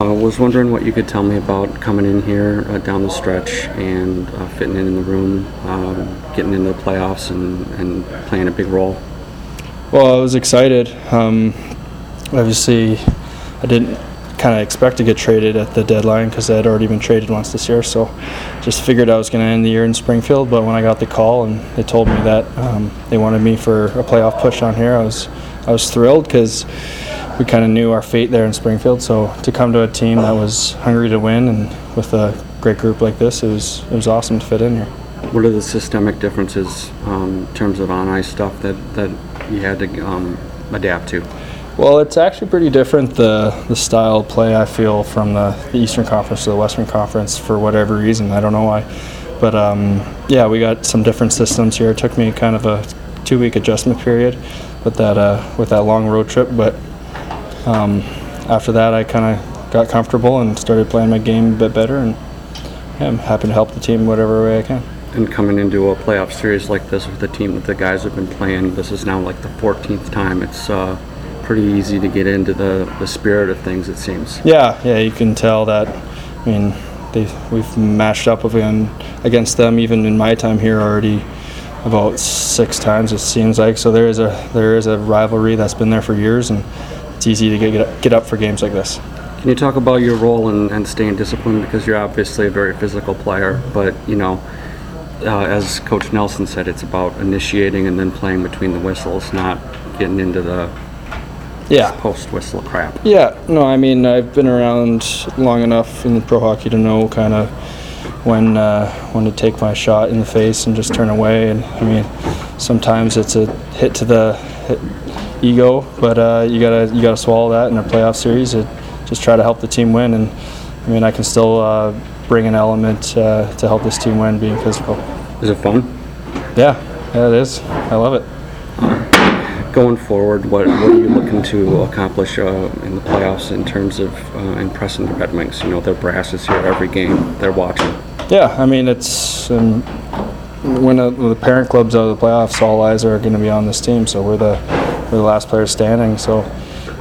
I was wondering what you could tell me about coming in here uh, down the stretch and uh, fitting in in the room, um, getting into the playoffs and, and playing a big role. Well, I was excited. Um, obviously, I didn't kind of expect to get traded at the deadline because I had already been traded once this year. So, just figured I was going to end the year in Springfield. But when I got the call and they told me that um, they wanted me for a playoff push on here, I was I was thrilled because we kind of knew our fate there in Springfield. So to come to a team that was hungry to win and with a great group like this, it was it was awesome to fit in here. What are the systemic differences um, in terms of on ice stuff that, that you had to um, adapt to? Well, it's actually pretty different the the style of play I feel from the, the Eastern Conference to the Western Conference for whatever reason. I don't know why, but um, yeah, we got some different systems here. It took me kind of a two week adjustment period with that uh, with that long road trip, but um, after that, I kind of got comfortable and started playing my game a bit better, and yeah, I'm happy to help the team whatever way I can. And coming into a playoff series like this with the team that the guys have been playing, this is now like the 14th time. It's uh, pretty easy to get into the, the spirit of things, it seems. Yeah, yeah, you can tell that. I mean, they we've matched up again against them even in my time here already about six times it seems like. So there is a there is a rivalry that's been there for years, and it's easy to get get up, for games like this. Can you talk about your role in, in staying disciplined? Because you're obviously a very physical player, but you know, uh, as Coach Nelson said, it's about initiating and then playing between the whistles, not getting into the Yeah, post whistle crap. Yeah, no, I mean I've been around long enough in pro hockey to know kind of when uh, when to take my shot in the face and just turn away. And I mean, sometimes it's a hit to the hit ego, but uh, you gotta you gotta swallow that in a playoff series. It, just try to help the team win, and I mean I can still uh, bring an element uh, to help this team win, being physical. Is it fun? Yeah, yeah, it is. I love it. Going forward, what, what are you looking to accomplish uh, in the playoffs in terms of uh, impressing the Red Wings? You know, their brass is here every game. They're watching. Yeah, I mean it's um, when, uh, when the parent club's out of the playoffs, all eyes are going to be on this team. So we're the we're the last players standing. So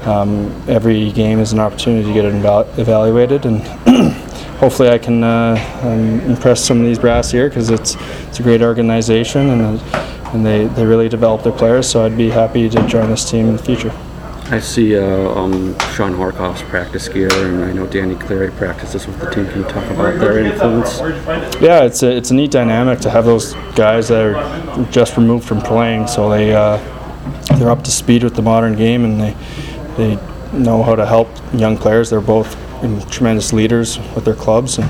um, every game is an opportunity to get it eval- evaluated, and hopefully I can uh, um, impress some of these brass here because it's it's a great organization and uh, and they, they really develop their players. So I'd be happy to join this team in the future. I see uh, um, Shawn Horcoff's practice gear, and I know Danny Cleary practices with the team. Can you talk about their influence? Yeah, it's a, it's a neat dynamic to have those guys that are just removed from playing, so they uh, they're up to speed with the modern game and they they know how to help young players. They're both tremendous leaders with their clubs and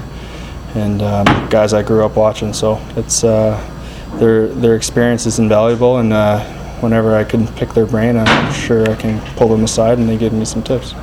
and um, guys I grew up watching. So it's uh, their their experience is invaluable, and uh, whenever I can pick their brain, I'm sure I can pull them aside and they give me some tips.